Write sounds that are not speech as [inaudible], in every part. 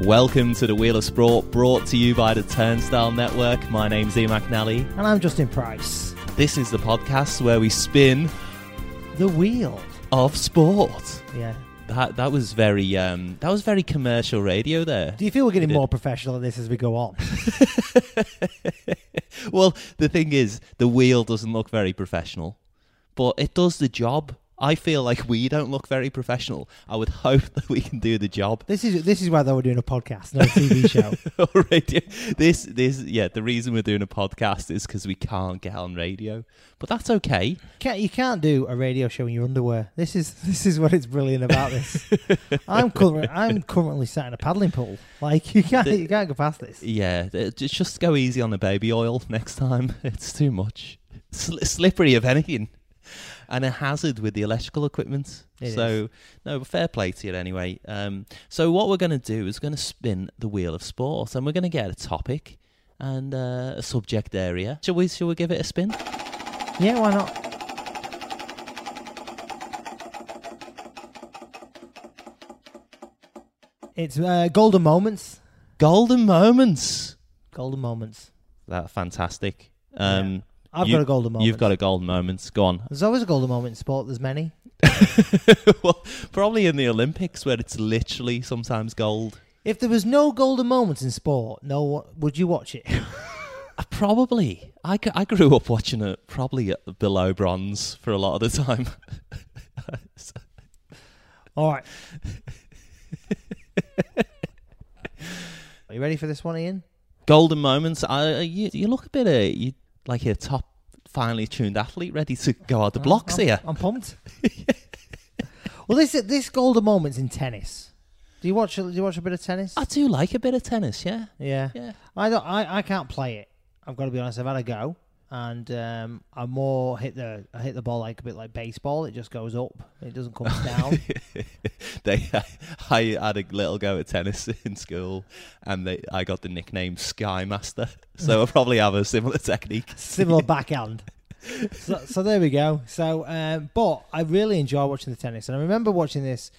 Welcome to the Wheel of Sport, brought to you by the Turnstile Network. My name's Ian McNally. And I'm Justin Price. This is the podcast where we spin The wheel. of sport. Yeah. That that was very um, that was very commercial radio there. Do you feel we're getting more professional at this as we go on? [laughs] well, the thing is, the wheel doesn't look very professional, but it does the job. I feel like we don't look very professional. I would [laughs] hope that we can do the job. This is this is why though we're doing a podcast, not a TV [laughs] show. on radio. This, this, yeah. The reason we're doing a podcast is because we can't get on radio, but that's okay. Can't, you can't do a radio show in your underwear. This is [laughs] this is what it's brilliant about this. I'm currently I'm currently sat in a paddling pool. Like you can't you can't go past this. Yeah, just go easy on the baby oil next time. It's too much. Sli slippery, if anything, and a hazard with the electrical equipment. It so no, fair play to you anyway. Um, so what we're going to do is going to spin the wheel of sport, and we're going to get a topic and uh, a subject area. Shall we? Shall we give it a spin? Yeah, why not? It's uh, golden moments. Golden moments. Golden moments. That fantastic. Um, I've You- got a golden moment. You've got a golden moment. Go on. There's always a golden moment in sport. There's many. [laughs] well, probably in the Olympics where it's literally sometimes gold. If there was no golden moments in sport, no, one- would you watch it? [laughs] Uh, Probably. I grew up watching it probably at below bronze for a lot of the time. [laughs] All right. Are you ready for this one, Ian? Golden moments. I, you, you look a bit uh, you like a top finely tuned athlete ready to go out the blocks I'm, here. I'm pumped. [laughs] well, this this golden moments in tennis. Do you watch? Do you watch a bit of tennis? I do like a bit of tennis, yeah. yeah. Yeah. I don't. I, I can't play it. I've got to be honest. I've had a go, and um, I more hit the I hit the ball like a bit like baseball. It just goes up. It doesn't come [laughs] down. [laughs] they, I had a little go at tennis [laughs] in school, and they, I got the nickname Sky Master. So I probably have a similar technique. similar backhand. So, so there we go. So, um, but I really enjoy watching the tennis, and I remember watching this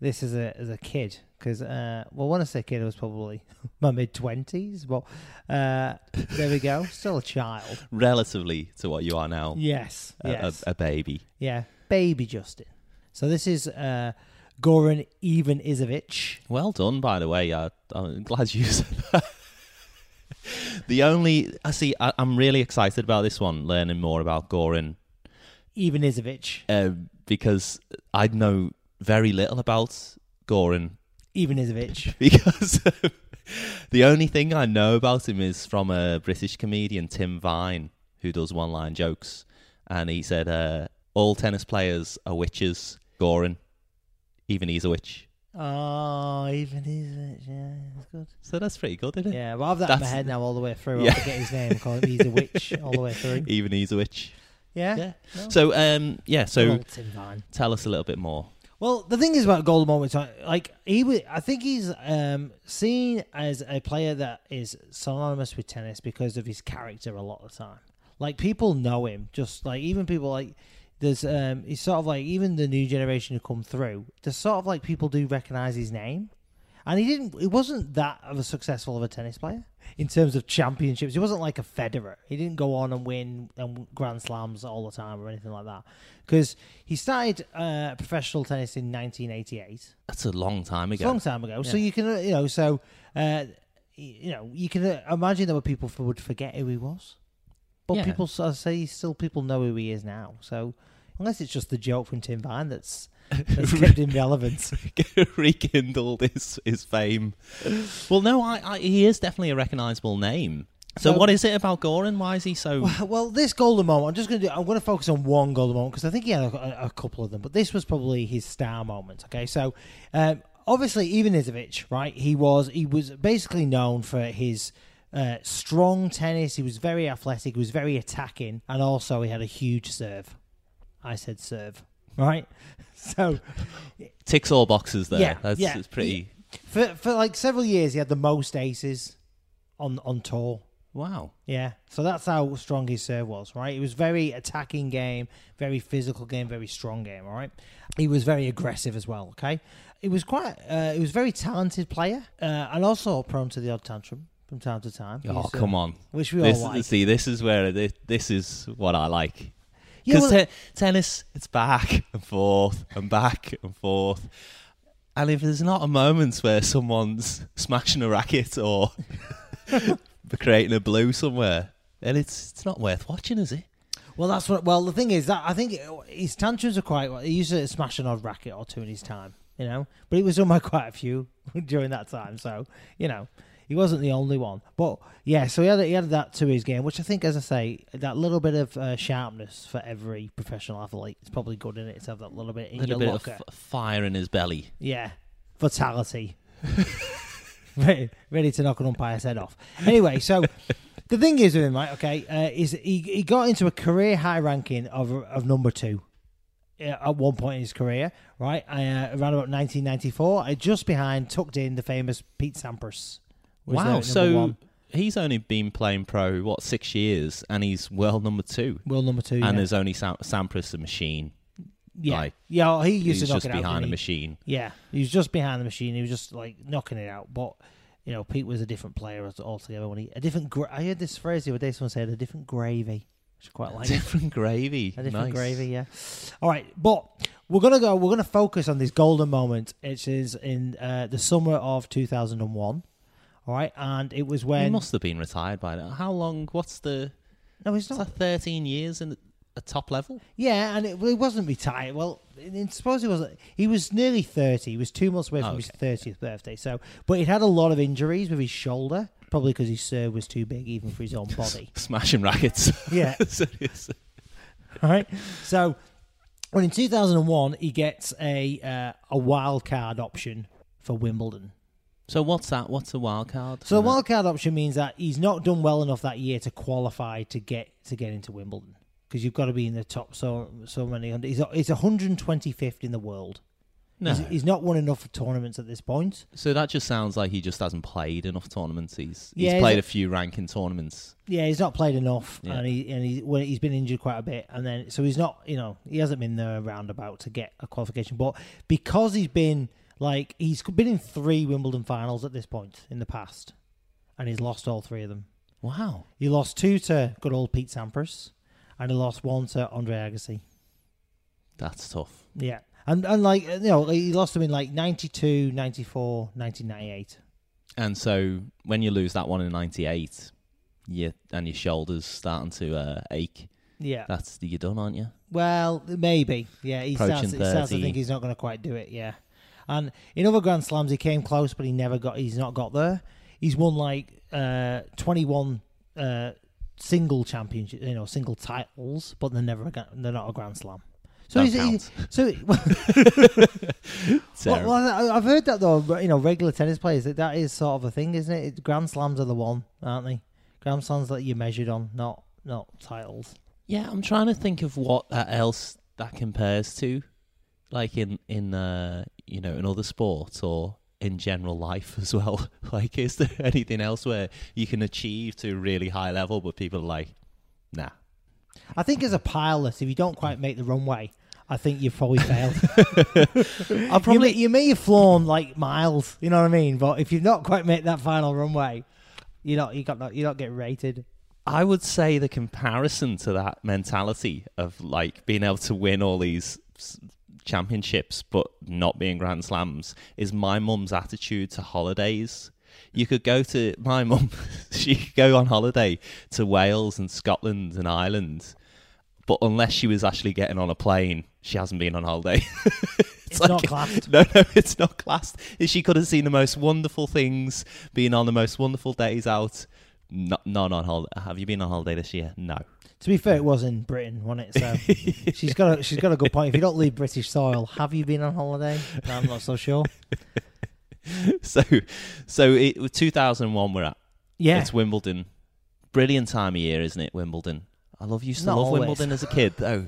this as a as a kid because uh, well, when I say kid, I was probably [laughs] my mid twenties, but uh, there we go, still a child. [laughs] Relatively to what you are now, Yes, a, yes, a, a baby. yeah, baby Justin. So this is uh, Goran Ivanisevic. Well done, by the way. I, I'm glad you said that. [laughs] the only I see, I, I'm really excited about this one, learning more about Goran, Ivanisevic. uh, because I know very little about Goran. Ivanisevic. [laughs] Because [laughs] the only thing I know about him is from a British comedian, Tim Vine, who does one-line jokes, and he said, uh, "All tennis players are witches." Goran, even he's a witch. Oh, Ivanisevic. Yeah, that's good. So that's pretty good, isn't it? Yeah, well, I've that in my That's- he's now all the way through. [laughs] Yeah. I forget his name. Call him he's a witch all the way through. Even he's a witch. Yeah. Yeah. No. So um yeah, so Tim Vine. tell us a little bit more. Well, the thing is about golden moments, I- like he, I think he's um, seen as a player that is synonymous with tennis because of his character a lot of the time. Like people know him, just like even people like there's um, he's sort of like even the new generation who come through. There's sort of like people do recognize his name, and he didn't. He wasn't that of a successful of a tennis player in terms of championships. He wasn't like a Federer. He didn't go on and win um, Grand Slams all the time or anything like that. Because he started uh, professional tennis in 1988. That's a long time It's ago. a long time ago. So you can, uh, you know, so uh, you know, you can uh, imagine there were people who would forget who he was, but Yeah. people say still people know who he is now. So unless it's just the joke from Tim Vine that's [laughs] that's kept him relevant. [laughs] Rekindled his his fame. Well, no, I, I he is definitely a recognizable name. So, So- what is it about Goran? Why is he so? Well, well, this golden moment, I'm just going to. I'm going to focus on one golden moment because I think he had a, a couple of them, but this was probably his star moment. Okay, so um, obviously, Ivanisevic, right? He was he was basically known for his uh, strong tennis. He was very athletic. He was very attacking, and also he had a huge serve. I said serve, right? [laughs] So Ticks all boxes there. Yeah, That's yeah. it's pretty. for for like several years, he had the most aces on on tour. Wow. Yeah, so that's how strong his serve was, right? It was very attacking game, very physical game, very strong game, all right? He was very aggressive as well, okay? It was quite, uh, he was a very talented player uh, and also prone to the odd tantrum from time to time. Oh, He's, uh, come on. Which we This, all like. See, this is where this, this is what I like. Yeah, Because well- tennis, it's back and forth and back and forth. And if there's not a moment where someone's smashing a racket or [laughs] creating a blue somewhere, then it's it's not worth watching, is it? Well, that's what. Well, the thing is that I think his tantrums are quite. He used to smash an odd racket or two in his time, you know. But he was on by [laughs] quite a few [laughs] during that time, so you know he wasn't the only one. But yeah, so he had he had that to his game, which I think, as I say, that little bit of uh, sharpness for every professional athlete is probably good in it to have that little bit in little your bit of locker. f- fire in his belly. Yeah, fatality. [laughs] ready, ready to knock an umpire's head off. Anyway, so the thing is with him, right? Okay, uh, is he he got into a career high ranking of of number two uh, at one point in his career, right? Uh, around about 1994, uh, just behind, tucked in the famous Pete Sampras. Wow. So one. he's only been playing pro what six years, and he's world number two. world number two. And yeah. there's only Sam- Sampras a machine. yeah, like, yeah. well, he used He's to knock just it out. behind the machine. Yeah, he was just behind the machine. He was just like knocking it out. But you know, Pete was a different player altogether. When he a different, gra- I heard this phrase the other day. Someone said a different gravy, which I quite like. Different gravy. a different Nice. gravy, yeah. All right, but we're gonna go. We're gonna focus on this golden moment. It is in uh, the summer of two thousand and one. All right, and it was when He must have been retired by now. How long? What's the? no, it's It's not. like 13 years in a top level. Yeah, and it, well, he wasn't retired. Well, I suppose he was. He was nearly thirty. He was two months away from Oh, his thirtieth birthday. So, but he had a lot of injuries with his shoulder, probably because his serve was too big even for his own [laughs] body. Smashing rackets. yeah. [laughs] Seriously. [laughs] All right. So, when in two thousand and one, he gets a uh, a wild card option for Wimbledon. So what's that? What's a wild card? So, a wild card option means that he's not done well enough that year to qualify to get to get into Wimbledon because you've got to be in the top so so many. hundred- He's he's 125th in the world. no. He's, he's not won enough tournaments at this point. so that just sounds like he just hasn't played enough tournaments. He's he's Yeah, played a- a few ranking tournaments. Yeah, he's not played enough, Yeah. and he and he well, he's been injured quite a bit, and then so he's not you know he hasn't been there roundabout to get a qualification. But because he's been like he's been in three Wimbledon finals at this point in the past, and he's lost all three of them. Wow. He lost two to good old Pete Sampras, and he lost one to Andre Agassi. That's tough. Yeah, and and like you know he lost them in like 92, 94, 1998. And so when you lose that one in '98, you and your shoulders starting to uh, ache. Yeah. That's you're done, aren't you? Well, maybe. Yeah, he starts, Approaching he starts to 30. think he's not going to quite do it. Yeah, and in other Grand Slams he came close, but he never got. He's not got there. He's won like uh, twenty-one uh, single championship, you know, single titles, but they're never. A, they're not a Grand Slam. So he's, he, so [laughs] well, well, I've heard that though. You know, regular tennis players that that is sort of a thing, isn't it? Grand Slams are the one, aren't they? Grand Slams that you're measured on, not not titles. Yeah, I'm trying to think of what that else that compares to, like in in uh, you know in other sports or in general life [laughs] as well. Like, is there [laughs] anything else where you can achieve to a really high level, but people are like, nah. I think as a pilot, if you don't quite make the runway, I think you've probably failed. [laughs] I'll you, may, you may have flown like miles, you know what I mean? But if you've not quite made that final runway, you not you got not you don't get rated. I would say the comparison to that mentality of like being able to win all these championships but not being Grand Slams is my mum's attitude to holidays. You could go to my mum, [laughs] she could go on holiday to Wales and Scotland and Ireland, but unless she was actually getting on a plane, she hasn't been on holiday. [laughs] It's, not classed. [laughs] No, no, it's not classed. She could have seen the most wonderful things, been on the most wonderful days out. No, none on holiday. Have you been on holiday this year? No. To be fair, it was in Britain, wasn't it? So [laughs] she's got a, she's got a good point. If you don't leave British soil, have you been on holiday? No, I'm not so sure. [laughs] So, so it, with 2001 we're at. Yeah, It's Wimbledon. Brilliant time of year, isn't it? Wimbledon. I love used to Not love always. Wimbledon as a kid, though.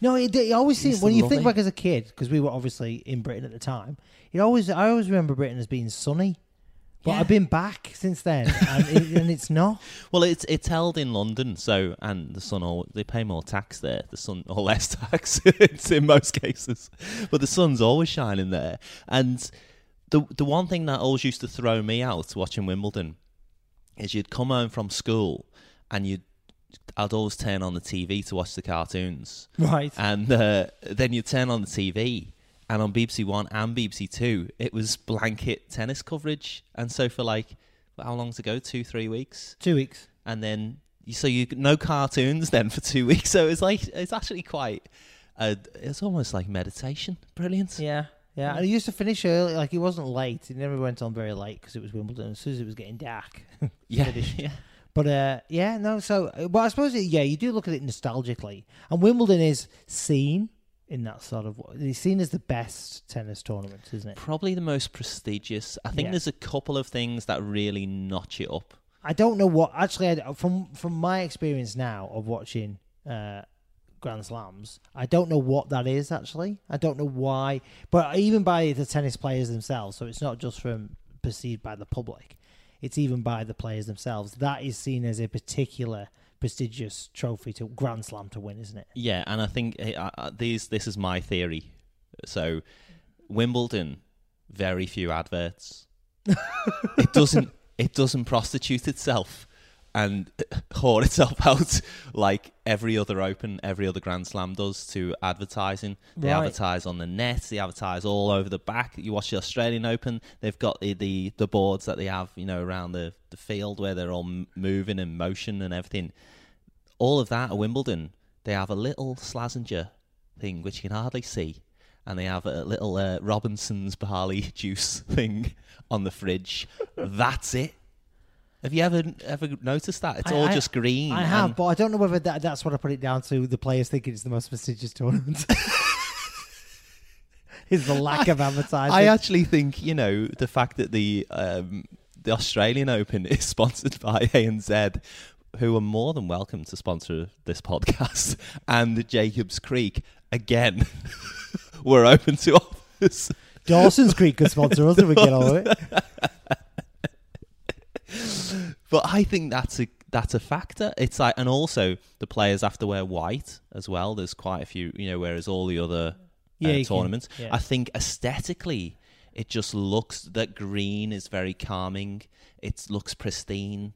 No, it, it always seems when you think it. back as a kid, because we were obviously in Britain at the time. It always, I always remember Britain as being sunny But Yeah. I've been back since then, and, it, and it's not. [laughs] Well, it's it's held in London, so and the Sun all they pay more tax there. The Sun or less [laughs] tax it's in most cases, but the sun's always shining there. And the the one thing that always used to throw me out watching Wimbledon is you'd come home from school and you'd I'd always turn on the TV to watch the cartoons, Right. and uh, then you'd turn on the TV. And on BBC One and BBC Two, it was blanket tennis coverage. And so for like, how long to go? Two, three weeks Two weeks. and then so you no cartoons then for two [laughs] weeks. So it's like it's actually quite. Uh, it's almost like meditation. Brilliant. Yeah. Yeah, and it used to finish early. Like it wasn't late. It never went on very late because it was Wimbledon. As soon as it was getting dark, [laughs] [laughs] yeah, finished. yeah. But uh, yeah, no. So, uh, well, I suppose yeah, you do look at it nostalgically, and Wimbledon is seen in that sort of. It's seen as the best tennis tournament, isn't it? Probably the most prestigious. I think Yeah. there's a couple of things that really notch it up. I don't know what actually. I, from from my experience now of watching uh, Grand Slams, I don't know what that is actually. I don't know why, but even by the tennis players themselves. So it's not just from perceived by the public; it's even by the players themselves. That is seen as a particular prestigious trophy to Grand Slam to win, isn't it? Yeah, and I think uh, uh, these. This is my theory. So, Wimbledon, very few adverts. [laughs] it doesn't. It doesn't prostitute itself and [laughs] whore itself [laughs] out like every other Open, every other Grand Slam does to advertising. They Right. advertise on the net. They advertise all over the back. You watch the Australian Open. They've got the the, the boards that they have, you know, around the, the field where they're all moving and motion and everything. All of that at Wimbledon, they have a little Slazenger thing which you can hardly see, and they have a little uh, Robinson's barley [laughs] juice thing on the fridge. That's it. Have you ever ever noticed that? It's I- all I- just green. I have, but I don't know whether that, that's what I put it down to. The players thinking it's the most prestigious tournament. [laughs] is the lack of advertising. I actually think you know the fact that the um, the Australian Open [laughs] is sponsored by ANZ, who are more than welcome to sponsor this podcast, [laughs] and Jacobs Creek again. we're open to offers. Dawson's Creek could sponsor us if we get all of it. But I think that's a that's a factor. It's like, and also the players have to wear white as well. There's quite a few, you know, whereas all the other Yeah, uh, can- tournaments, yeah. I think aesthetically, it just looks that green is very calming. It looks pristine,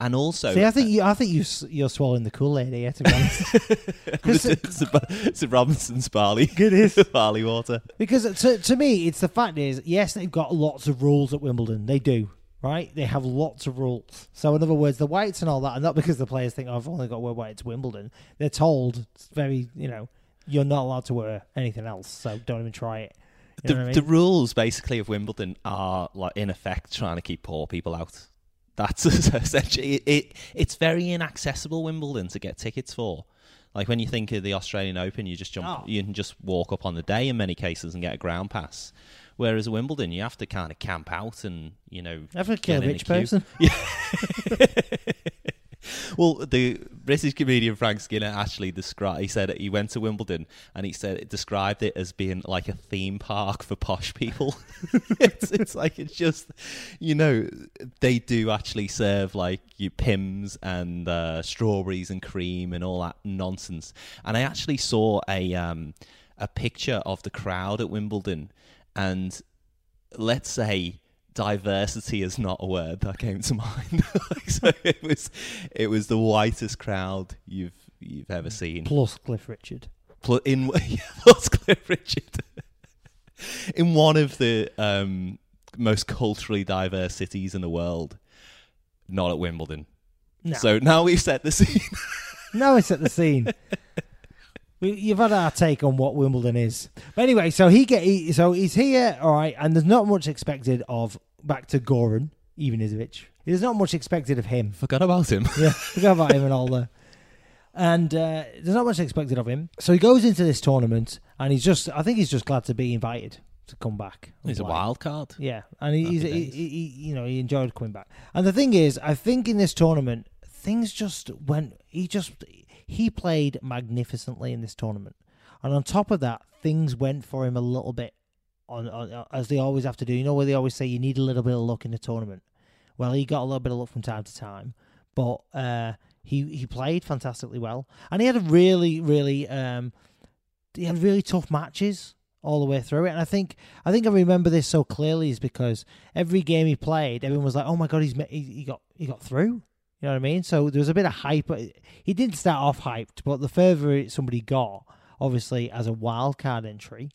and also See, I think you, I think you, you're swallowing the Kool Aid here. To be honest, [laughs] 'Cause it- it's, a, it's a Robinson's barley, It is. [laughs] barley water. because to to me, it's the fact is, yes, they've got lots of rules at Wimbledon. They do. Right, they have lots of rules. So, in other words, the whites and all that, and not because the players think, "Oh, I've only got to wear white to Wimbledon." They're told it's very, you know, you're not allowed to wear anything else. So, don't even try it. You The, I the rules basically of Wimbledon are like in effect trying to keep poor people out. That's [laughs] essentially it, it. It's very inaccessible Wimbledon to get tickets for. Like when you think of the Australian Open, you just jump, Oh. you can just walk up on the day in many cases and get a ground pass. Whereas Wimbledon, you have to kind of camp out and you know Ever kill a rich person? [laughs] [laughs] Well, the British comedian Frank Skinner actually described. He said he went to Wimbledon and he said it described it as being like a theme park for posh people. [laughs] it's, it's like it's just, you know, they do actually serve like you Pimm's and uh, strawberries and cream and all that nonsense. And I actually saw a um, a picture of the crowd at Wimbledon, and let's say diversity is not a word that came to [laughs] mind. [laughs] So it was it was the whitest crowd you've you've ever seen. Plus Cliff Richard. Pl- in [laughs] plus Cliff Richard in one of the um, most culturally diverse cities in the world, not at Wimbledon. No, So now we've set the scene. no, it's set the scene. We, you've had our take on what Wimbledon is, but anyway, so he get he, so he's here, all right, and there's not much expected of back to Goran Ivanisevic. There's not much expected of him. Forgot about him. Yeah, forgot about him and all the. And uh, there's not much expected of him, so he goes into this tournament, and he's just, I think he's just glad to be invited to come back. He's a wild card. Yeah, and he, he's, he, he, you know, he enjoyed coming back. And the thing is, I think in this tournament, things just went. He just he played magnificently in this tournament, and on top of that, things went for him a little bit. On, on as they always have to do, you know, where they always say you need a little bit of luck in a tournament. Well, he got a little bit of luck from time to time, but uh, he he played fantastically well, and he had a really really um, he had really tough matches all the way through it. And I think I think I remember this so clearly is because every game he played, everyone was like, "Oh my god, he's he, he got he got through." You know what I mean? So there was a bit of hype. He didn't start off hyped, but the further somebody got, obviously as a wild card entry,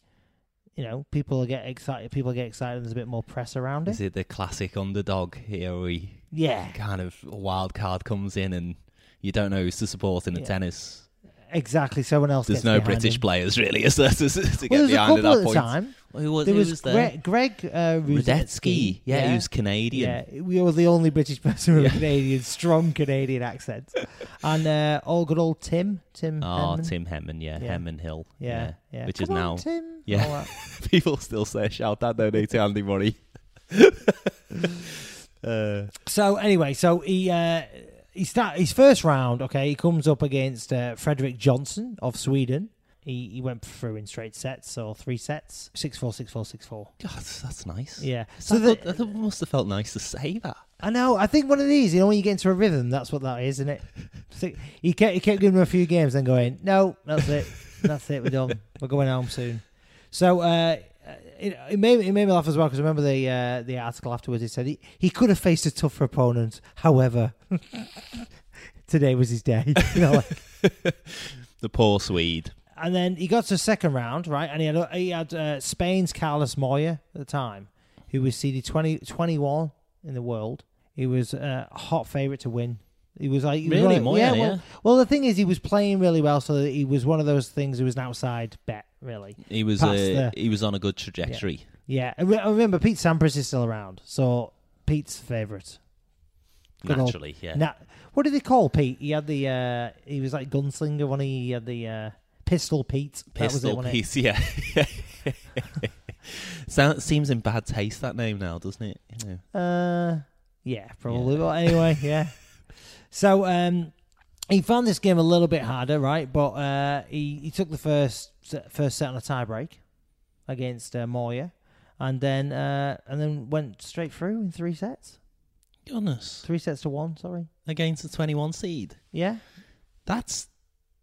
you know, people get excited. People get excited. And there's a bit more press around it. Is it the classic underdog here? We yeah, kind of a wild card comes in and you don't know who's to support in the Yeah. tennis. Exactly. Someone else. There's gets no British him. players really, is there, [laughs] to, to get Well, there's a behind couple at at that the point. time. Who was, There was, was there? Greg, Greg uh, Rusedski. Yeah, he was Canadian. Yeah, we were the only British [laughs] person with Yeah. a Canadian, strong Canadian accent. And uh, all good old Tim. Tim. Oh, Henman. Tim Henman, yeah, Yeah. Henman Hill, Yeah, yeah. yeah. which Come is on, now Tim. Yeah. [laughs] People still say shout that don't they to Andy Murray. uh, So anyway, so he uh, he start his first round. Okay, he comes up against uh, Fredrik Jonsson of Sweden. He he went through in straight sets, so three sets, six four, six four, six four. God, that's nice. Yeah. So that, the, that must have felt nice to say that. I know. I think one of these, you know, when you get into a rhythm, that's what that is, isn't it? [laughs] He kept he kept giving him a few games, then going, no, that's it, that's it, we're done, we're going home soon. So uh, it, it made it made me laugh as well because remember the uh, the article afterwards. It said he, he could have faced a tougher opponent, however, [laughs] today was his day. [laughs] You know, like, [laughs] The poor Swede. and then he got to the second round, right? And he had he had uh, Spain's Carlos Moya at the time, who was seeded 20, 21 in the world. He was uh, a hot favorite to win. He was like he was Really, one yeah, yeah. Well, well, the thing is, he was playing really well, so that he was one of those things. It was an outside bet, really. He was Past uh, the- he was on a good trajectory. Yeah, and re- remember Pete Sampras is still around, so Pete's favorite. Good old- Naturally, yeah. Now, what did they call Pete? He had the uh, he was like gunslinger. One he had the uh, pistol Pete. That was it, Pistol wasn't it? piece, [laughs] yeah. Sound, seems in bad taste that name now, doesn't it? You know. Uh, yeah, probably. But anyway, yeah. [laughs] So um, he found this game a little bit harder, right? But uh, he he took the first set- first set on a tiebreak against uh, Moya, and then uh, and then went straight through in three sets. Goodness, Three sets to one. Sorry. against the twenty-one seed. Yeah, That's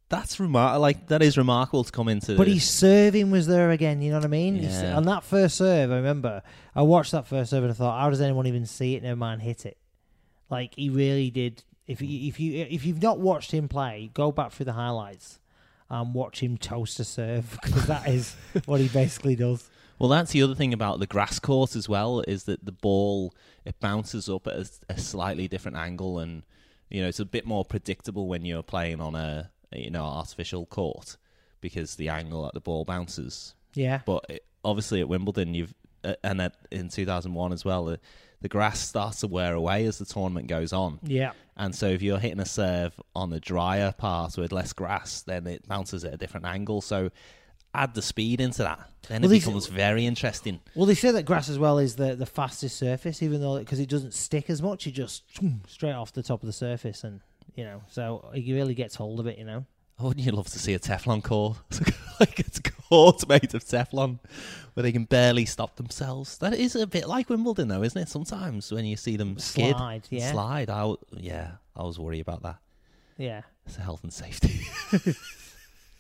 that's remar- Like that is remarkable to come into. but his serving was there again. You know what I mean? Yeah. On that first serve, I remember I watched that first serve and I thought, how does anyone even see it? Never mind, hit it. Like he really did. If you if you if you've not watched him play, go back through the highlights and watch him toast a serve because [laughs] that is what he basically does. Well, that's the other thing about the grass court as well is that the ball it bounces up at a, a slightly different angle, and you know it's a bit more predictable when you're playing on a you know artificial court because the angle that the ball bounces. Yeah, But it, obviously at Wimbledon, you've uh, and at, in 2001 as well, the, the grass starts to wear away as the tournament goes on. yeah, And so if you're hitting a serve on the drier part with less grass, then it bounces at a different angle. So add the speed into that, then Well, it becomes very interesting. Well, they say that grass as well is the the fastest surface, even though because it doesn't stick as much, it just [tsk] straight off the top of the surface, and you know, so he really gets hold of it. You know. Oh, wouldn't you love to see a Teflon court? [laughs] like it's a court made of Teflon where they can barely stop themselves. That is a bit like Wimbledon, though, isn't it? Sometimes when you see them skid, Slide, yeah. slide, I w- yeah, I was worried about that. Yeah. It's a health and safety. [laughs]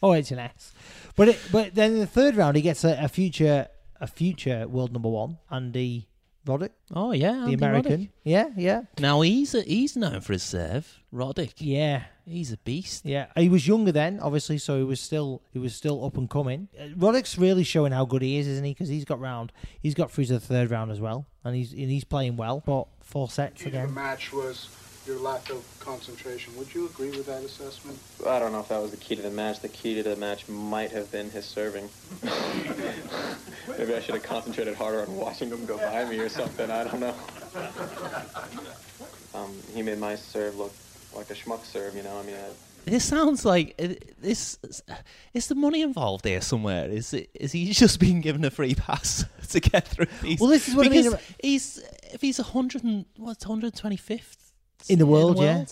Oh, it's an S. But it, but then in the third round, he gets a, a future a future world number one, Andy Roddick, oh yeah, the Andy American. Roddick. Yeah, yeah, Now he's a, he's known for his serve, Roddick. yeah, He's a beast. yeah. He was younger then, obviously, so he was still he was still up and coming. Uh, Roddick's really showing how good he is, isn't he? Because he's got round, he's got through to the third round as well, and he's and he's playing well. But four sets again. to the match was your lack of concentration. Would you agree with that assessment? I don't know if that was the key to the match. The key to the match might have been his serving. [laughs] Maybe I should have concentrated harder on watching him go by me or something. I don't know. Um, he made my serve look like a schmuck serve, you know. I mean, I, This sounds like it- this. Is the money involved here somewhere? Is it? Is he just being given a free pass [laughs] to get through these? Well, this is what I mean because about- he's if he's a hundred and what's hundred twenty fifth In the world, yeah.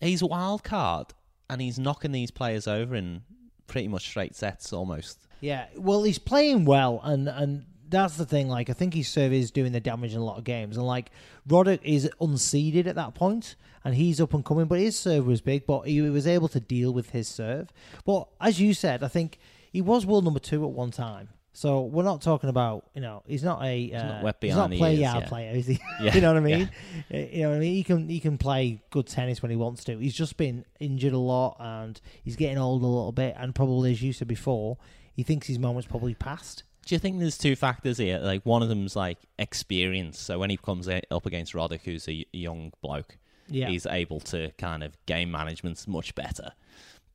He's a wild card, and he's knocking these players over in pretty much straight sets almost. Yeah, well, he's playing well, and and that's the thing. Like, I think his serve is doing the damage in a lot of games, and like Roddick is unseeded at that point, and he's up and coming. But his serve was big, but he was able to deal with his serve. But as you said, I think he was world number two at one time. So we're not talking about you know he's not a uh, not wet he's not the play ears, yard yeah. player, is he? [laughs] Yeah, you know what I mean? Uh, You know what I mean? He can he can play good tennis when he wants to. He's just been injured a lot and he's getting old a little bit. And probably as you said before, he thinks his moment's probably passed. Do you think there's two factors here? Like one of them's like experience. So when he comes up against Roddick, who's a young bloke, Yeah. he's able to kind of game management's much better.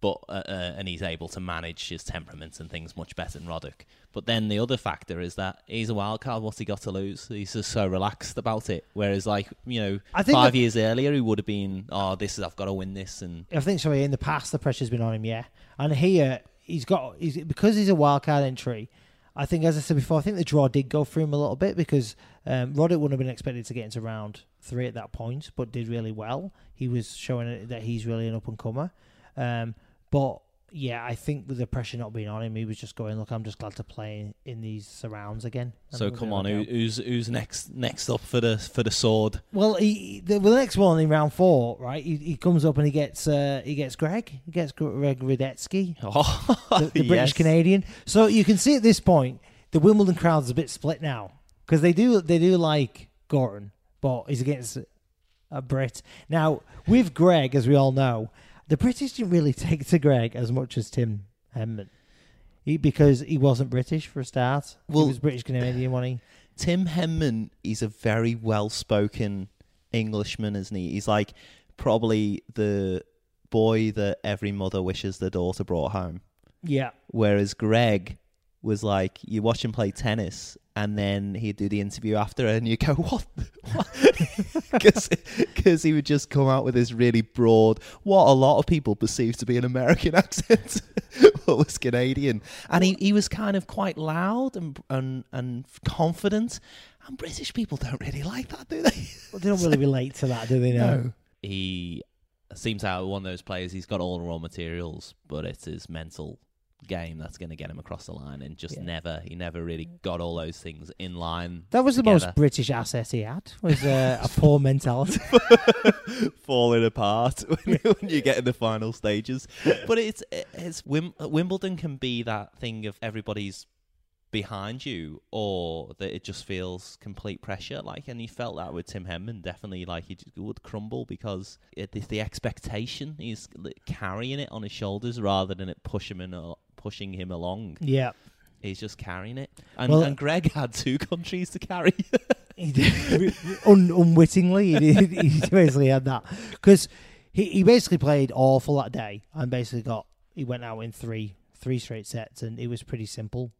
But uh, uh, and he's able to manage his temperaments and things much better than Roddick. But then the other factor is that he's a wild card. What's he got to lose? He's just so relaxed about it. Whereas, like you know, I think five that- years earlier, he would have been, "Oh, this is I've got to win this," and I think sorry. In the past, the pressure's been on him, yeah. And here, he's got he's because he's a wild card entry. I think, as I said before, I think the draw did go for him a little bit because um, Roddick wouldn't have been expected to get into round three at that point, but did really well. He was showing that he's really an up and comer. Um, but yeah, I think with the pressure not being on him, he was just going, "Look, I'm just glad to play in these surrounds again." And so come on, who, who's who's next next up for the for the sword? Well, he, the, well, the next one in round four, right? He, he comes up and he gets uh, he gets Greg, he gets Greg Rusedski, [laughs] Oh, the, the [laughs] British yes. Canadian. So you can see at this point the Wimbledon crowd's a bit split now because they do they do like Goran, but he's against a Brit. Now with Greg, as we all know, the British didn't really [laughs] take to Greg as much as Tim Henman. He, because he wasn't British for a start. Well- he was British Canadian, wasn't he? Tim Henman is a very well spoken Englishman, isn't he? He's like probably the boy that every mother wishes their daughter brought home. Yeah. Whereas Greg was like, you watch him play tennis, and then he'd do the interview after, and you go, [laughs] what? Because [laughs] [laughs] he would just come out with this really broad, what a lot of people perceive to be an American accent, but was Canadian. And he, he was kind of quite loud and, and, and confident. And British people don't really like that, do they? Well, they don't really relate to that, do they? know? He seems to have one of those players. He's got all the raw materials, but it's his mental game that's going to get him across the line. And just Yeah. never, he never really got all those things in line. That was the most British asset he had. Was uh, a poor mentality. [laughs] falling apart [laughs] when, when you get in the final stages. But it's it's Wim, Wimbledon can be that thing of everybody's behind you, or that it just feels complete pressure. Like, and he felt that with Tim Henman. Definitely, like he would crumble because it is the expectation. He's carrying it on his shoulders rather than it pushing him al- pushing him along. yeah. He's just carrying it. And, Well- and Greg had two [laughs] countries to carry. [laughs] He did, un, unwittingly, he, did, [laughs] he basically had that because he, he basically played awful that day and basically got he went out in three three straight sets and it was pretty simple.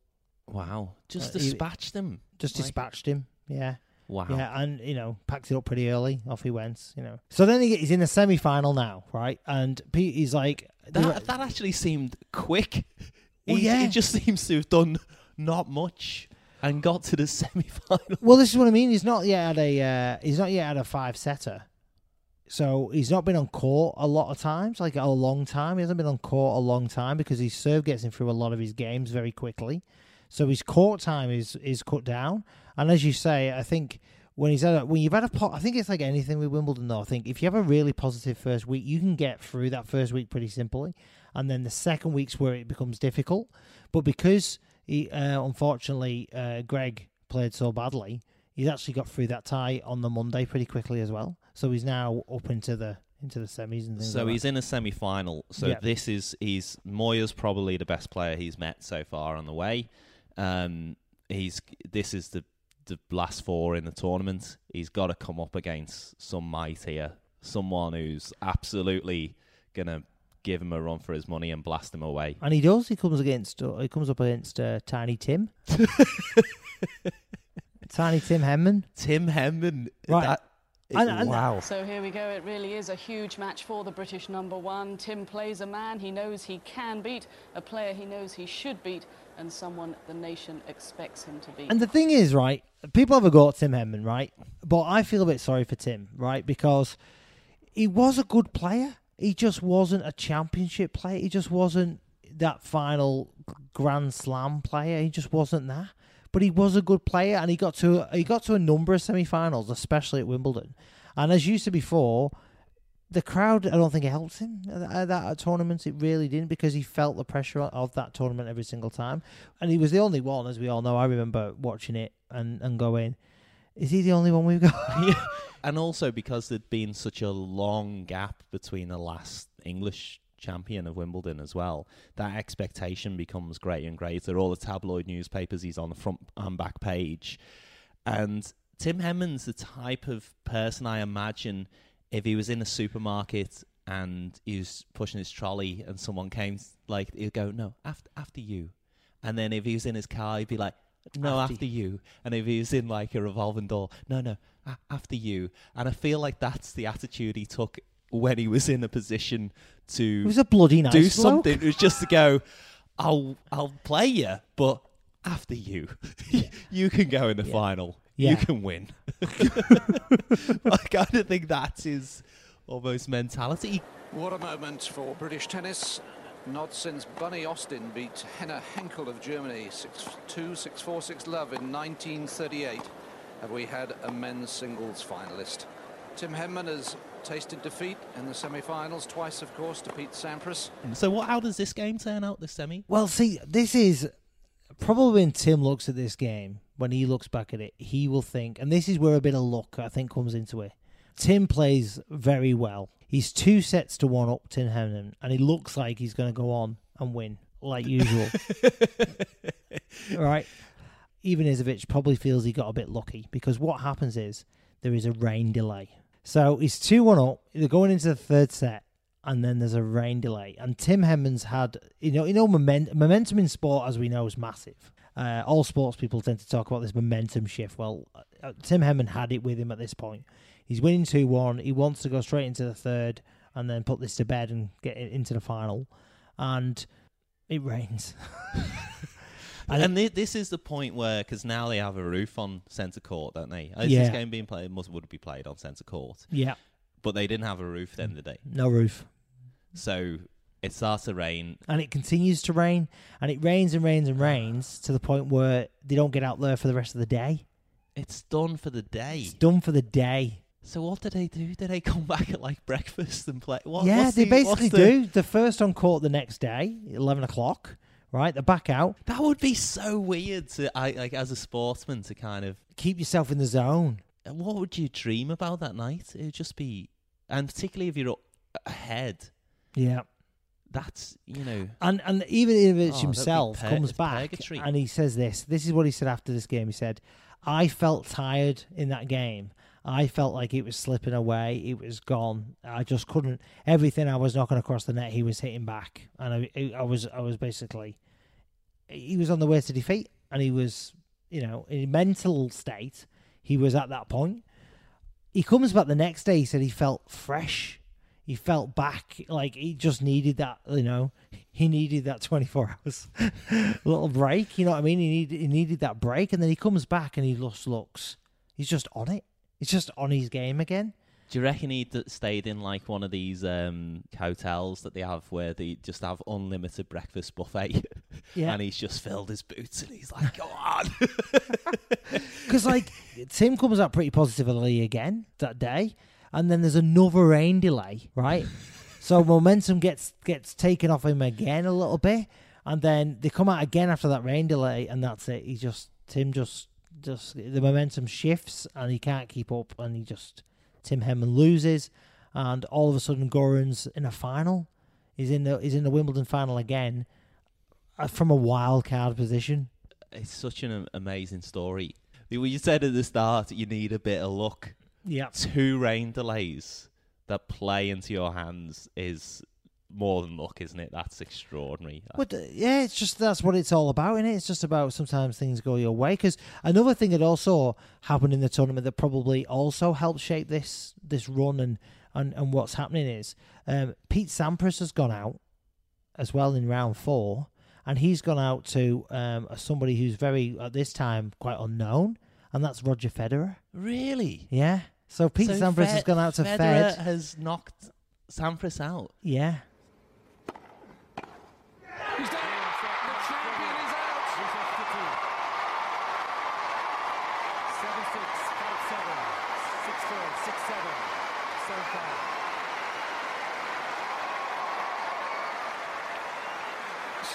wow, just Uh, he- dispatched him. Just Like- dispatched him. Yeah, Wow. yeah, and you know packed it up pretty early. Off he went. You know, so then he, he's in the semi final now, right? And Pete, he's like, That that actually seemed quick. Well, yeah. he just [laughs] seems to have done not much and got to the [laughs] semi final. Well, this is what I mean. He's not yet at a uh, he's not yet at a five setter, so he's not been on court a lot of times, like a long time. He hasn't been on court a long time because his serve gets him through a lot of his games very quickly. So his court time is is cut down. And as you say, I think when he's at a, when you've had a po- I think it's like anything with Wimbledon though. I think if you have a really positive first week, you can get through that first week pretty simply, and then the second week's where it becomes difficult. But because he uh, unfortunately uh, Greg played so badly, he's actually got through that tie on the Monday pretty quickly as well. So he's now up into the into the semis and things. So like he's in a semi final. So Yeah. this is he's Moya's probably the best player he's met so far on the way. Um, he's this is the the last four in the tournament. He's got to come up against some might here, someone who's absolutely gonna give him a run for his money and blast him away. And he does. He comes against. Uh, he comes up against uh, Tiny Tim. [laughs] Tiny Tim Henman. Tim Henman, Right. that- And- and- wow. So here we go. It really is a huge match for the British number one. Tim plays a man he knows he can beat, a player he knows he should beat, and someone the nation expects him to be. And the thing is, right? People have a go at Tim Henman, right? But I feel a bit sorry for Tim, right? Because he was a good player. He just wasn't a championship player. He just wasn't that final Grand Slam player. He just wasn't that. but he was a good player, and he got to he got to a number of semi-finals, especially at Wimbledon. And as you said before, the crowd, I don't think it helped him at that at tournament. It really didn't because he felt the pressure of that tournament every single time, and he was the only one, as we all know. I remember watching it and and going, "Is he the only one we've got?" [laughs] [laughs] and also because there'd been such a long gap between the last English champion of Wimbledon as well, that expectation becomes greater and greater. All the tabloid newspapers, he's on the front and back page. And Tim Henman's the type of person I imagine if he was in a supermarket and he was pushing his trolley and someone came, like, he'd go, no, after, after you. And then if he was in his car, he'd be like, no, After after, you. And if he was in like a revolving door, no, no, a- after you. And I feel like that's the attitude he took when he was in a position It to was a bloody nice do bloke. something. It was just to go, I'll I'll play you, but after you, [laughs] you can go in the Yeah. final. Yeah. You can win. [laughs] I kind of think that's almost mentality. What a moment for British tennis. Not since Bunny Austin beat Henner Henkel of Germany 6-2, 6-4, 6-love in 1938 have we had a men's singles finalist. Tim Henman has tasted defeat in the semi-finals twice, of course, to Pete Sampras. Mm, so what? How does this game turn out? This semi? Well, see, this is probably when Tim looks at this game, when he looks back at it, he will think, and this is where a bit of luck I think comes into it. Tim plays very well. He's two sets to one up Tim Henman, and he looks like he's going to go on and win like usual. [laughs] right? Ivanisevic probably feels he got a bit lucky because what happens is there is a rain delay. So he's 2 1 up. They're going into the third set, and then there's a rain delay. And Tim Henman's had, you know, you know, moment, momentum in sport, as we know, is massive. Uh, all sports people tend to talk about this momentum shift. Well, uh, Tim Henman had it with him at this point. He's winning 2 1. He wants to go straight into the third and then put this to bed and get it into the final. And it rains. [laughs] And, And thi- this is the point where, because now they have a roof on centre court, don't they? Is Yeah. this game being played? Must would be played on centre court, yeah, but they didn't have a roof at the end of the day. no roof. So it starts to rain. and it continues to rain, and it rains and rains and rains to the point where they don't get out there for the rest of the day. It's done for the day. It's done for the day. So what do they do? Do they come [laughs] back at like breakfast and play? What, yeah, what's they the- what's basically the- do. The first on court the next day, eleven o'clock. Right, they're back out. That would be so weird to, I like, as a sportsman, to kind of. Keep yourself in the zone. Uh, what would you dream about that night? It would just be, and particularly if you're up ahead, Yeah, that's you know. and and Ivanisevic Oh, himself pur- comes back purgatory. and he says this. This is what he said after this game. He said, "I felt tired in that game." I felt like it was slipping away. It was gone. I just couldn't. Everything I was knocking across the net, he was hitting back, and I, I was, I was basically, he was on the way to defeat, and he was, you know, in a mental state, he was at that point. He comes back the next day. He said he felt fresh. He felt back, like he just needed that, you know, he needed that 24 [laughs] hours little break. You know what I mean? He needed, he needed that break, and then he comes back and he just looks, he's just on it. He's just on his game again. Do you reckon he'd stayed in like one of these um, hotels that they have where they just have unlimited breakfast buffet? [laughs] Yeah. and he's just filled his boots and he's like, "Go on!" [laughs] Because like Tim comes out pretty positively again that day, and then there's another rain delay, right? [laughs] so momentum gets gets taken off him again a little bit, and then they come out again after that rain delay, and that's it. He just Tim just just the momentum shifts, and he can't keep up, and he just Tim Henman loses, and all of a sudden Goran's in a final. He's in the he's in the Wimbledon final again, uh, from a wild card position. it's such an amazing story. You said at the start you need a bit of luck. Yeah. Two rain delays that play into your hands is more than luck, isn't it? That's extraordinary. But uh, yeah, it's just that's what it's all about, is it? It's just about sometimes things go your way. Because another thing that also happened in the tournament that probably also helped shape this this run and and, and what's happening is um, Pete Sampras has gone out as well in round four, and he's gone out to um, somebody who's very at this time quite unknown, and that's Roger Federer. really? Yeah. So Pete so Sampras Fe- has gone out to Federer Fed. has knocked Sampras out. Yeah.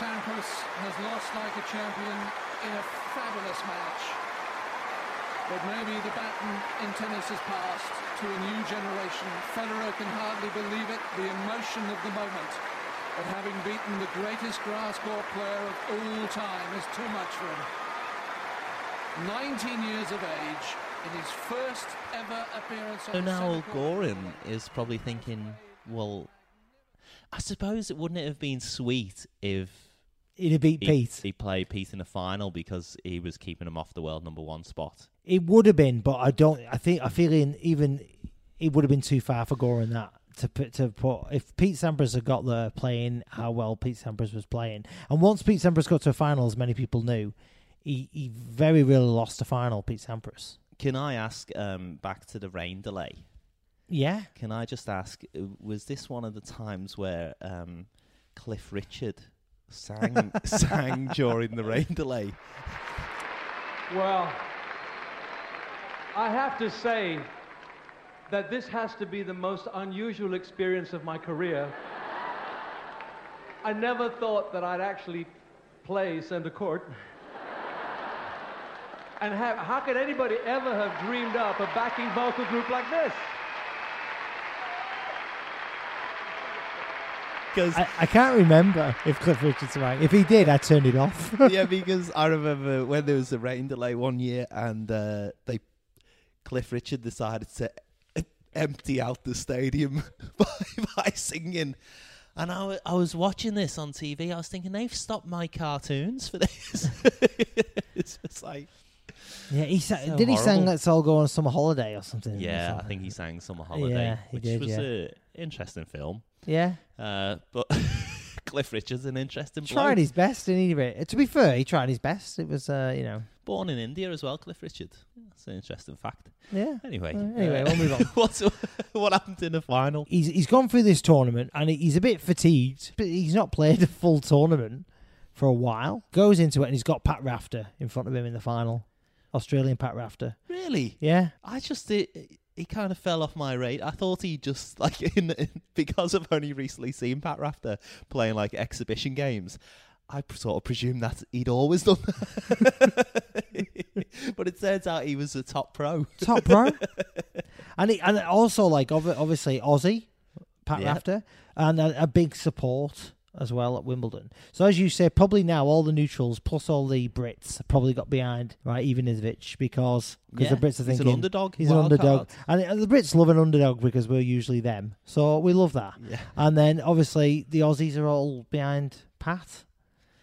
Sampras has lost like a champion in a fabulous match. But maybe the baton in tennis has passed to a new generation. Federer can hardly believe it, the emotion of the moment. But having beaten the greatest grass court player of all time is too much for him. 19 years of age, in his first ever appearance on So the now court. Goran is probably thinking, well, I suppose it wouldn't it have been sweet if He'd have beat he, Pete. he played Pete in the final because he was keeping him off the world number one spot. It would have been, but I don't. I think I feel in even it would have been too far for Goran that to put to put. If Pete Sampras had got there playing how well Pete Sampras was playing, and once Pete Sampras got to a final, as many people knew, he he very rarely lost a final. Pete Sampras. Can I ask um, back to the rain delay? Yeah, Can I just ask, uh, was this one of the times where um, Cliff Richard sang [laughs] sang during the rain delay? Well, I have to say that this has to be the most unusual experience of my career. I never thought that I'd actually play center court. And have, how could anybody ever have dreamed up a backing vocal group like this? Because I, I can't remember if Cliff Richard sang. If he did, I turned it off. [laughs] yeah, because I remember when there was a rain delay one year, and uh, they Cliff Richard decided to empty out the stadium [laughs] by, by singing. And I was watching this on TV. I was thinking they've stopped my cartoons for [laughs] this. it's just like, yeah, he sa- So did. He sang horrible. "Let's All Go on a Summer Holiday" or something. yeah, I Something. think he sang Summer Holiday, Yeah, he which did, was yeah. a interesting film. Yeah, Uh, but [laughs] Cliff Richard's an interesting tried bloke. his best, didn't he? Ri- To be fair, he tried his best. It was, uh, you know, Born in India as well, Cliff Richard. That's an interesting fact. yeah. Anyway, Uh, anyway, we'll move on. [laughs] what's what happened in the final? He's he's gone through this tournament and he- he's a bit fatigued, but he's not played a full tournament for a while. Goes into it and he's got Pat Rafter in front of him in the final, Australian Pat Rafter. Really? Yeah, I just he kind of fell off my radar. I thought he just [laughs] like in, in because I've only recently seen Pat Rafter playing like exhibition games. I sort of presumed that he'd always done that. [laughs] but it turns out he was a top pro. top pro. [laughs] and he, and also like obvi- obviously Aussie, Pat Yeah. Rafter, and a, a big support as well at Wimbledon. So as you say, probably now all the neutrals plus all the Brits have probably got behind right even Ivanisevic because because Yeah, the Brits are thinking he's an underdog, He's an underdog, and uh, the Brits love an underdog because we're usually them. So we love that. Yeah. And then obviously the Aussies are all behind Pat.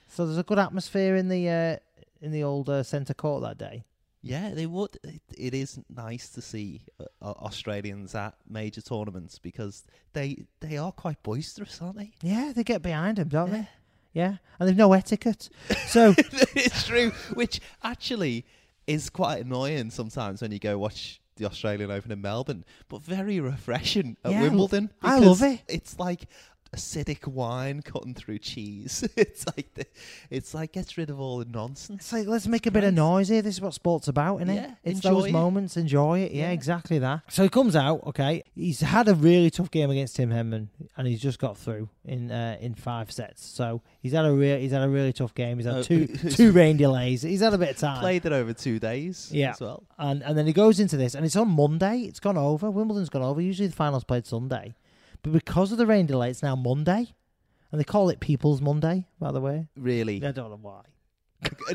So there's a good atmosphere in the uh, in the old uh, centre court that day. Yeah, they would. It, it is nice to see uh, uh, Australians at major tournaments because they they are quite boisterous, aren't they? Yeah, they get behind them, don't Yeah. they? Yeah, and they've no etiquette. So [laughs] it's true, which actually is quite annoying sometimes when you go watch the Australian Open in Melbourne, but very refreshing at Yeah, Wimbledon. I love it. It's like acidic wine cutting through cheese. [laughs] It's like the, it's like gets rid of all the nonsense. it's like let's make a bit of noise here. This is what sport's about, isn't it? Yeah, it's enjoy those it. moments. Enjoy it. Yeah, Yeah. exactly that. So he comes out. Okay, he's had a really tough game against Tim Henman, and he's just got through in uh, in five sets. So he's had a real he's had a really tough game. He's had Uh, two [laughs] two rain delays. He's had a bit of time. Played it over two days Yeah. as well. And and then he goes into this, and it's on Monday. It's gone over. Wimbledon's gone over. Usually the finals played Sunday, but because of the rain delay, it's now Monday, and they call it People's Monday. By the way, Really? I don't know why.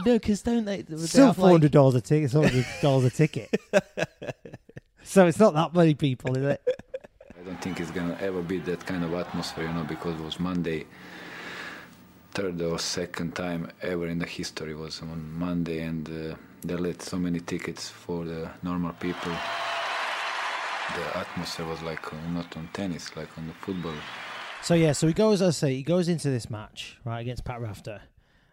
no, because don't they? they Still have, four like- hundred dollars a ticket. Four hundred dollars a ticket. [laughs] so it's not that many people, is it? I don't think it's gonna ever be that kind of atmosphere, you know, because it was Monday, third or second time ever in the history was on Monday, and uh, they let so many tickets for the normal people. The atmosphere was like uh, not on tennis, like on the football. So yeah, so he goes. I say, he goes into this match right against Pat Rafter,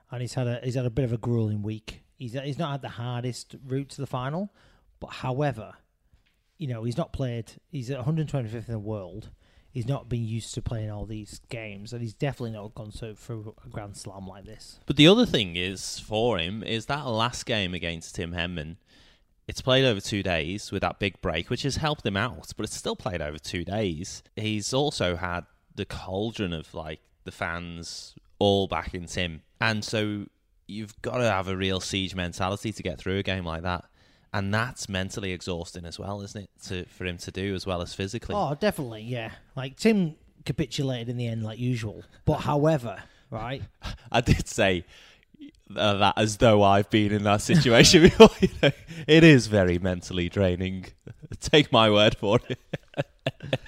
and he's had a he's had a bit of a grueling week. He's he's not had the hardest route to the final, but however, you know he's not played. He's at 125th in the world. He's not been used to playing all these games, and he's definitely not gone so through a Grand Slam like this. But the other thing is for him is that last game against Tim Henman. It's played over two days with that big break, which has helped him out. But it's still played over two days. He's also had the cauldron of like the fans all back in Tim, and so you've got to have a real siege mentality to get through a game like that, and that's mentally exhausting as well, isn't it? To for him to do as well as physically. Oh, definitely, yeah. Like Tim capitulated in the end, like usual. But however, right? [laughs] I did say uh, that as though I've been in that situation [laughs] before. You know, it is very mentally draining. [laughs] Take my word for it. [laughs]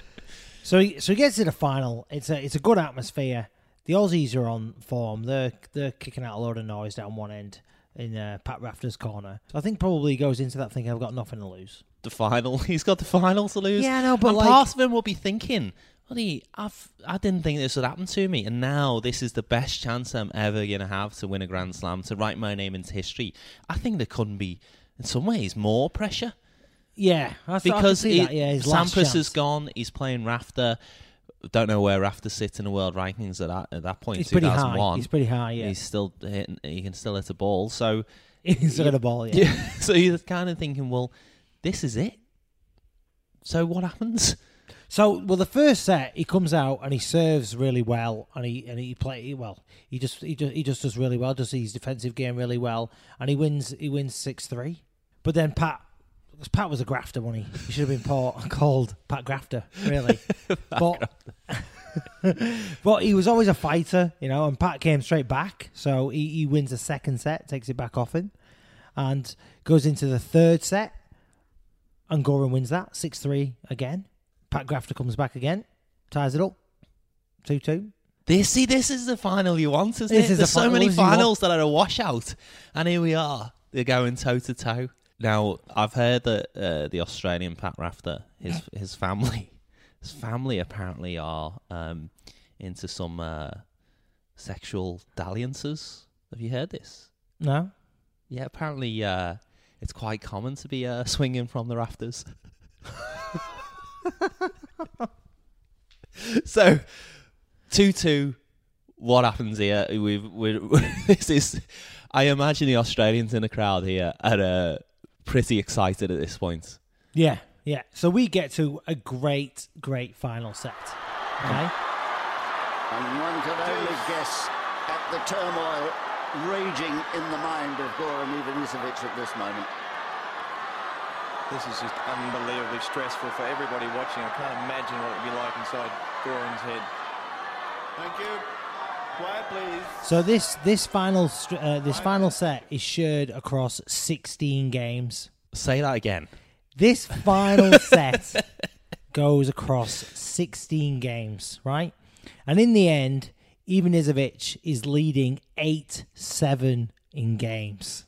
So he, so he gets to the final. It's a it's a good atmosphere. The Aussies are on form. They're they're kicking out a load of noise down one end in uh, Pat Rafter's corner. So I think probably he goes into that thinking I've got nothing to lose. The final. He's got the final to lose. Yeah, I know, but and like- part of him will be thinking, "Buddy, I've I didn't think this would happen to me, and now this is the best chance I'm ever gonna have to win a Grand Slam to write my name into history." I think there couldn't be, in some ways, more pressure. Yeah, I, because it-. Yeah, Sampras is gone. He's playing Rafter. Don't know where Rafter sits in the world rankings at that at that point. He's pretty high. He's pretty high. Yeah, He's still hitting. He can still hit a ball. So [laughs] he's got a ball. Yeah. yeah. [laughs] so you're kind of thinking, well, this is it. So what happens? So, well, the first set he comes out and he serves really well, and he and he play well. He just he just he just does really well. Does his defensive game really well, and he wins. He wins six three. But then Pat, Pat was a grafter, wasn't he? He should have been [laughs] called Pat Grafter, really. [laughs] but [laughs] but he was always a fighter, you know. And Pat came straight back, so he, he wins the second set, takes it back off him, and goes into the third set. And Goran wins that six three again. Pat Grafter comes back again, ties it up, two two. This see, this is the final you want, isn't This it? is There's the so many finals that are a washout, and here we are. They're going toe to toe. Now, I've heard that uh, the Australian Pat Rafter, his his family, [laughs] his family apparently are um, into some uh, sexual dalliances. Have you heard this? No, Yeah, apparently uh, it's quite common to be uh, swinging from the rafters. [laughs] [laughs] so, two two. What happens here? We've we [laughs] this is. I imagine the Australians in the crowd here are uh, pretty excited at this point. yeah, yeah. So we get to a great, great final set. Okay, And one could only guess at the turmoil raging in the mind of Goran Ivanisevic at this moment. This is just unbelievably stressful for everybody watching. I can't imagine what it would be like inside Goran's head. Thank you. Quiet, please. so this this final uh, this final set is shared across sixteen games. Say that again. This final [laughs] set goes across 16 games, right? And in the end, Ivanisevic is leading 8 7 in games.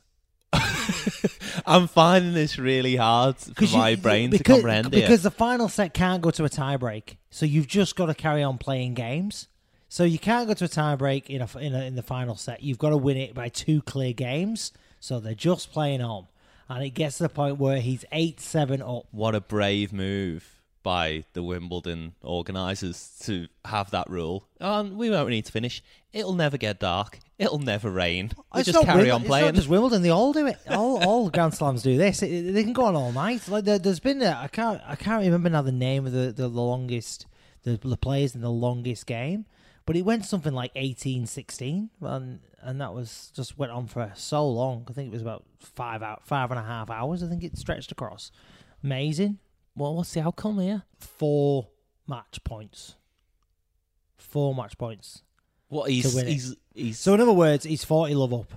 [laughs] I'm finding this really hard for 'Cause you- my brain to because, comprehend here. Because the final set can't go to a tiebreak. So you've just got to carry on playing games. So you can't go to a tiebreak in, a, in, a, in the final set. You've got to win it by two clear games. So they're just playing on. And it gets to the point where he's 8 7 up. what a brave move by the Wimbledon organisers to have that rule. And we won't need to finish. It'll never get dark. It'll never rain. We It's just carry Wim- on It's not just Wimbledon; they all do it. All all [laughs] Grand Slams do this. It- they can go on all night. Like there, there's been, a, I can't, I can't remember now the name of the, the, the longest, the, the players in the longest game, but it went something like 18, 16, and and that was just went on for so long. I think it was about five out, five and a half hours. I think it stretched across. Amazing. Well, what's the outcome here? Four match points. Four match points. What he's win it. he's he's So in other words, he's forty love up.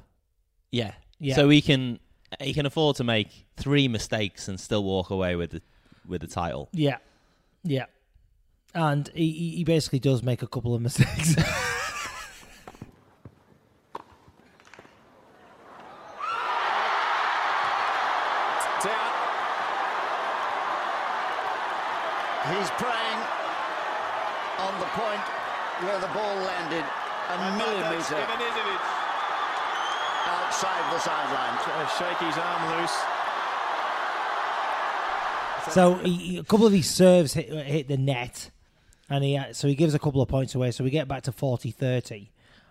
yeah. Yeah. So he can he can afford to make three mistakes and still walk away with the with the title. Yeah, yeah, and he he he basically does make a couple of mistakes. [laughs] Down. He's praying on the point where the ball landed a millimetre Ivanisevic. outside the sideline. Trying to shake his arm loose. so he, he- a couple of his serves hit hit the net, and he so he gives a couple of points away. So we get back to 40-30.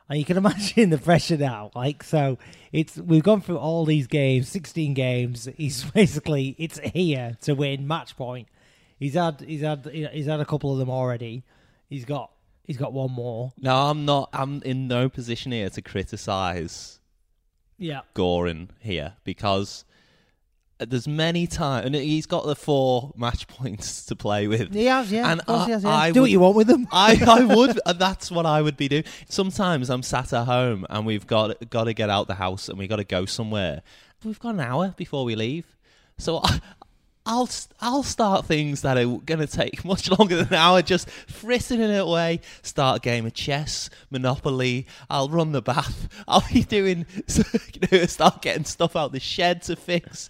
And you can [laughs] imagine the pressure now. Like so, it's we've gone through all these games, sixteen games. He's [laughs] basically it's here to win match point. He's had he's had he's had a couple of them already. He's got He's got one more. No, I'm not. I'm in no position here to criticise Yeah. Goran here because there's many times, and he's got the four match [laughs] points to play with. He has, yeah. And course I- has, yeah. I Do what you want with them. I, I [laughs] would. That's what I would be doing. Sometimes I'm sat at home and we've got got to get out the house and we've got to go somewhere. We've got an hour before we leave, so I, I'll I'll start things that are going to take [laughs] much longer than an hour. Just frittering it away. Start a game of chess, Monopoly. I'll run the bath. [laughs] I'll be doing [laughs] you know, start getting stuff out the shed to fix.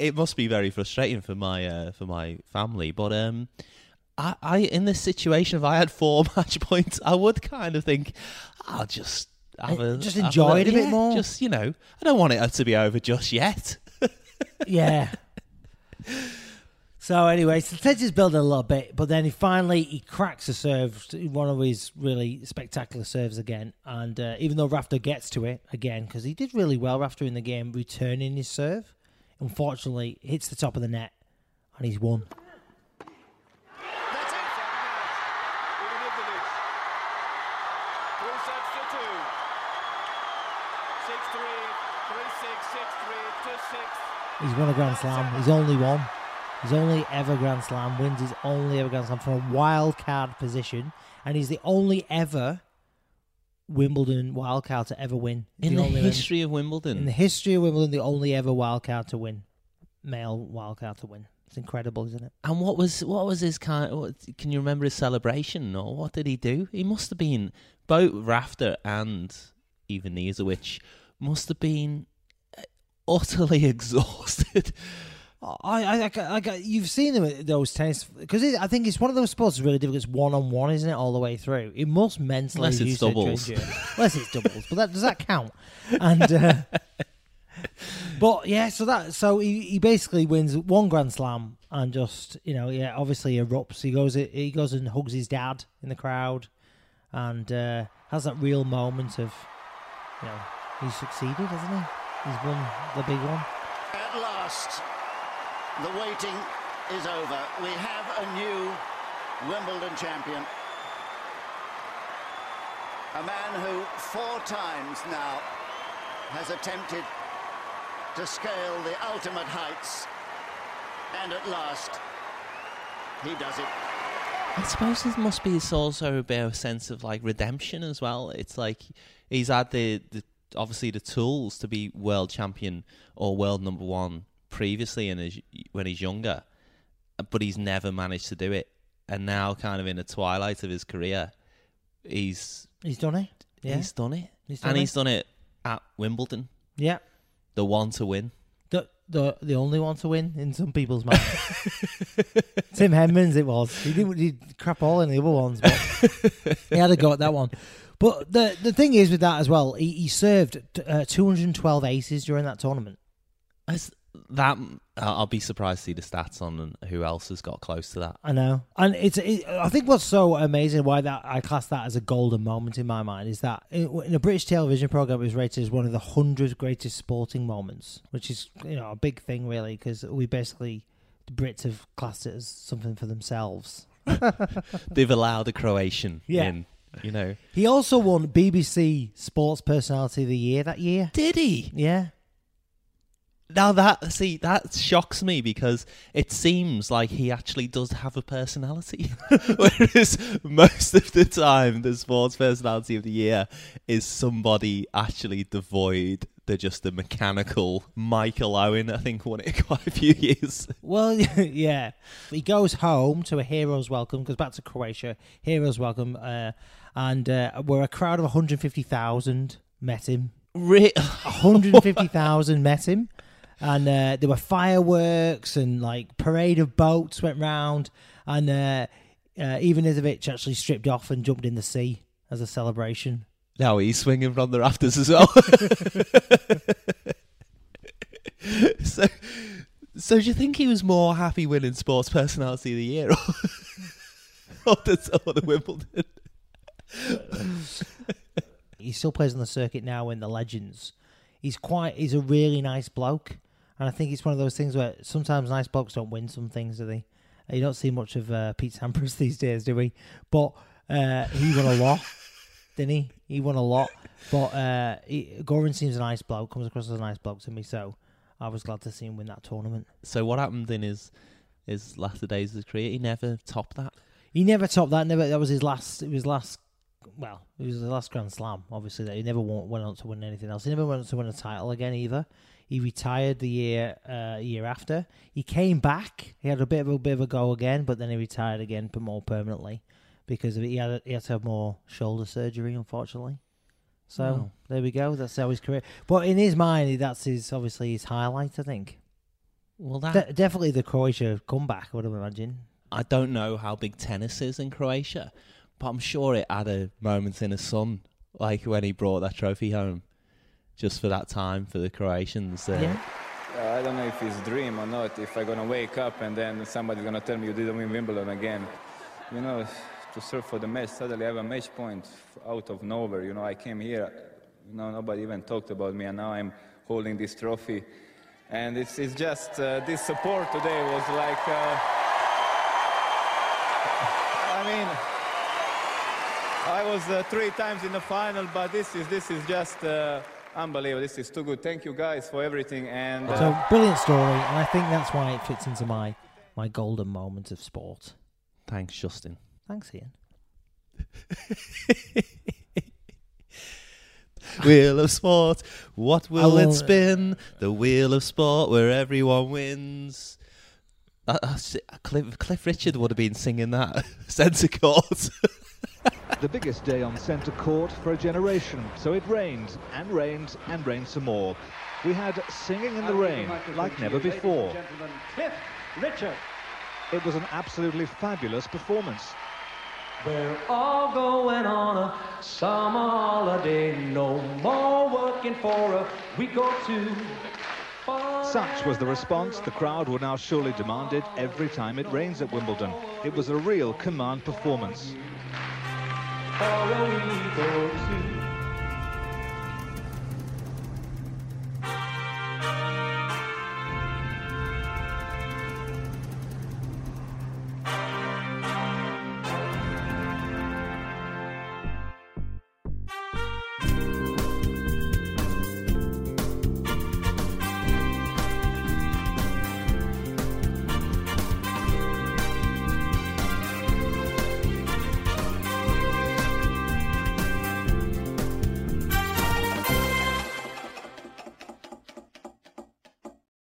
It must be very frustrating for my uh, for my family, but um. I, I in this situation, if I had four match points, I would kind of think, I'll just have a Just have enjoy it a bit yeah, more. Just you know, I don't want it to be over just yet. yeah. So anyway, so Ted is building a little bit, but then he finally he cracks a serve, one of his really spectacular serves again. And uh, even though Rafter gets to it again, because he did really well Rafter in the game, returning his serve, unfortunately hits the top of the net, and he's won. Three sets to two. Six three, three six, six three, two six. He's won a Grand Slam. He's only won. He's only ever Grand Slam wins. His only ever Grand Slam from a wild card position, and he's the only ever Wimbledon wild card to ever win. In the one- history of Wimbledon, in the history of Wimbledon, the only ever wild card to win, male wild card to win. It's incredible, isn't it? and what was what was his kind? What, can you remember his celebration or what did he do? He must have been both Rafter and Ivanisevic must have been utterly [laughs] exhausted. I, I, I, I, you've seen them at those tennis because I think it's one of those sports that's really difficult. It's one on one, isn't it, all the way through? It must mentally Unless it's it doubles. Unless it's doubles, but that does that count? And uh, [laughs] but yeah, so that so he, he basically wins one Grand Slam and just you know yeah, obviously erupts. He goes he goes and hugs his dad in the crowd and uh, has that real moment of you know he's succeeded, hasn't he? He's won the big one. At last, the waiting is over. We have a new Wimbledon champion. A man who four times now has attempted to scale the ultimate heights. And at last, he does it. I suppose it must be also a bit of a sense of like redemption as well. It's like he's had the, the obviously the tools to be world champion or world number one previously in his, when he's younger, but he's never managed to do it. And now, kind of in the twilight of his career, he's He's done it. Yeah. he's done it, He's done and it. he's done it at Wimbledon, Yeah. the one to win. The the the only one to win in some people's minds. [laughs] Tim Henman's it was. He didn't he did crap all in the other ones, but he had a go at that one. But the the thing is with that as well, he, he served uh, 212 aces during that tournament. As that, I'll I'll be surprised to see the stats on who else has got close to that. I know, and it's. It, I think what's so amazing why that I class that as a golden moment in my mind is that in, in a British television program it was rated as one of the hundred greatest sporting moments, which is you know a big thing really because we basically the Brits have classed it as something for themselves. [laughs] They've allowed a Croatian Yeah. in, you know. [laughs] He also won BBC Sports Personality of the Year that year. Did he? Yeah. Now that see that shocks me because it seems like he actually does have a personality, [laughs] whereas most of the time the sports personality of the year is somebody actually devoid. They're just a mechanical Michael Owen. I think won it [laughs] quite a few years. Well, [laughs] yeah. He goes home to a hero's welcome, goes back to Croatia, hero's welcome, uh, and uh, where a crowd of 150,000 met him. Re- [laughs] 150,000 met him. And uh, there were fireworks and like parade of boats went round. And uh, uh, actually stripped off and jumped in the sea as a celebration. Now he's swinging from the rafters as well. [laughs] so, so do you think he was more happy winning Sports Personality of the Year or, [laughs] or, the, or the Wimbledon? he still plays on the circuit now in the Legends. He's quite. He's a really nice bloke, and I think it's one of those things where sometimes nice blokes don't win some things, do they? You don't see much of uh, Pete Sampras [laughs] these days, do we? But Uh, he won a lot, didn't he? He won a lot. But uh, he, Goran seems a nice bloke, comes across as a nice bloke to me, so I was glad to see him win that tournament. So what happened in his his latter days of his career? He never topped that. He never topped that. Never. That was his last. It was last. Well, it was the last Grand Slam. Obviously, that he never won, went on to win anything else. He never went on to win a title again either. He retired the year uh, year after. He came back. He had a bit of a bit of a go again, but then he retired again, but more permanently because. He had he had to have more shoulder surgery, unfortunately. So Oh. there we go. That's how his career. But in his mind, that's his obviously his highlight. I think. Well, that De- definitely the Croatia comeback. I would imagine. I don't know how big tennis is in Croatia, but I'm sure it had a moment in the sun, like when he brought that trophy home, just for that time for the Croatians. Uh, Yeah. Uh, I don't know if it's a dream or not. If I'm gonna wake up and then somebody's gonna tell me you didn't win Wimbledon again, you know, to serve for the match. Suddenly I have a match point out of nowhere. You know, I came here, you know, nobody even talked about me, and now I'm holding this trophy. And it's, it's just uh, this support today was like. Uh, [laughs] I mean, I was uh, three times in the final, but this is this is just uh, unbelievable. This is too good. Thank you guys for everything. And uh, So brilliant story, and I think that's why it fits into my my golden moment of sport. Thanks, Justin. Thanks, Ian. [laughs] Wheel of Sport, what will will- it spin? The Wheel of Sport, where everyone wins. Uh, uh, Cliff, Cliff Richard would have been singing that [laughs] centre court. [laughs] the biggest day on centre court for a generation. So it rained and rained and rained some more. We had singing in the rain like never before. Cliff Richard. It was an absolutely fabulous performance. We're all going on a summer holiday. No more working for a week or two. Such was the response the crowd would now surely demand it every time it rains at Wimbledon. It was a real command performance.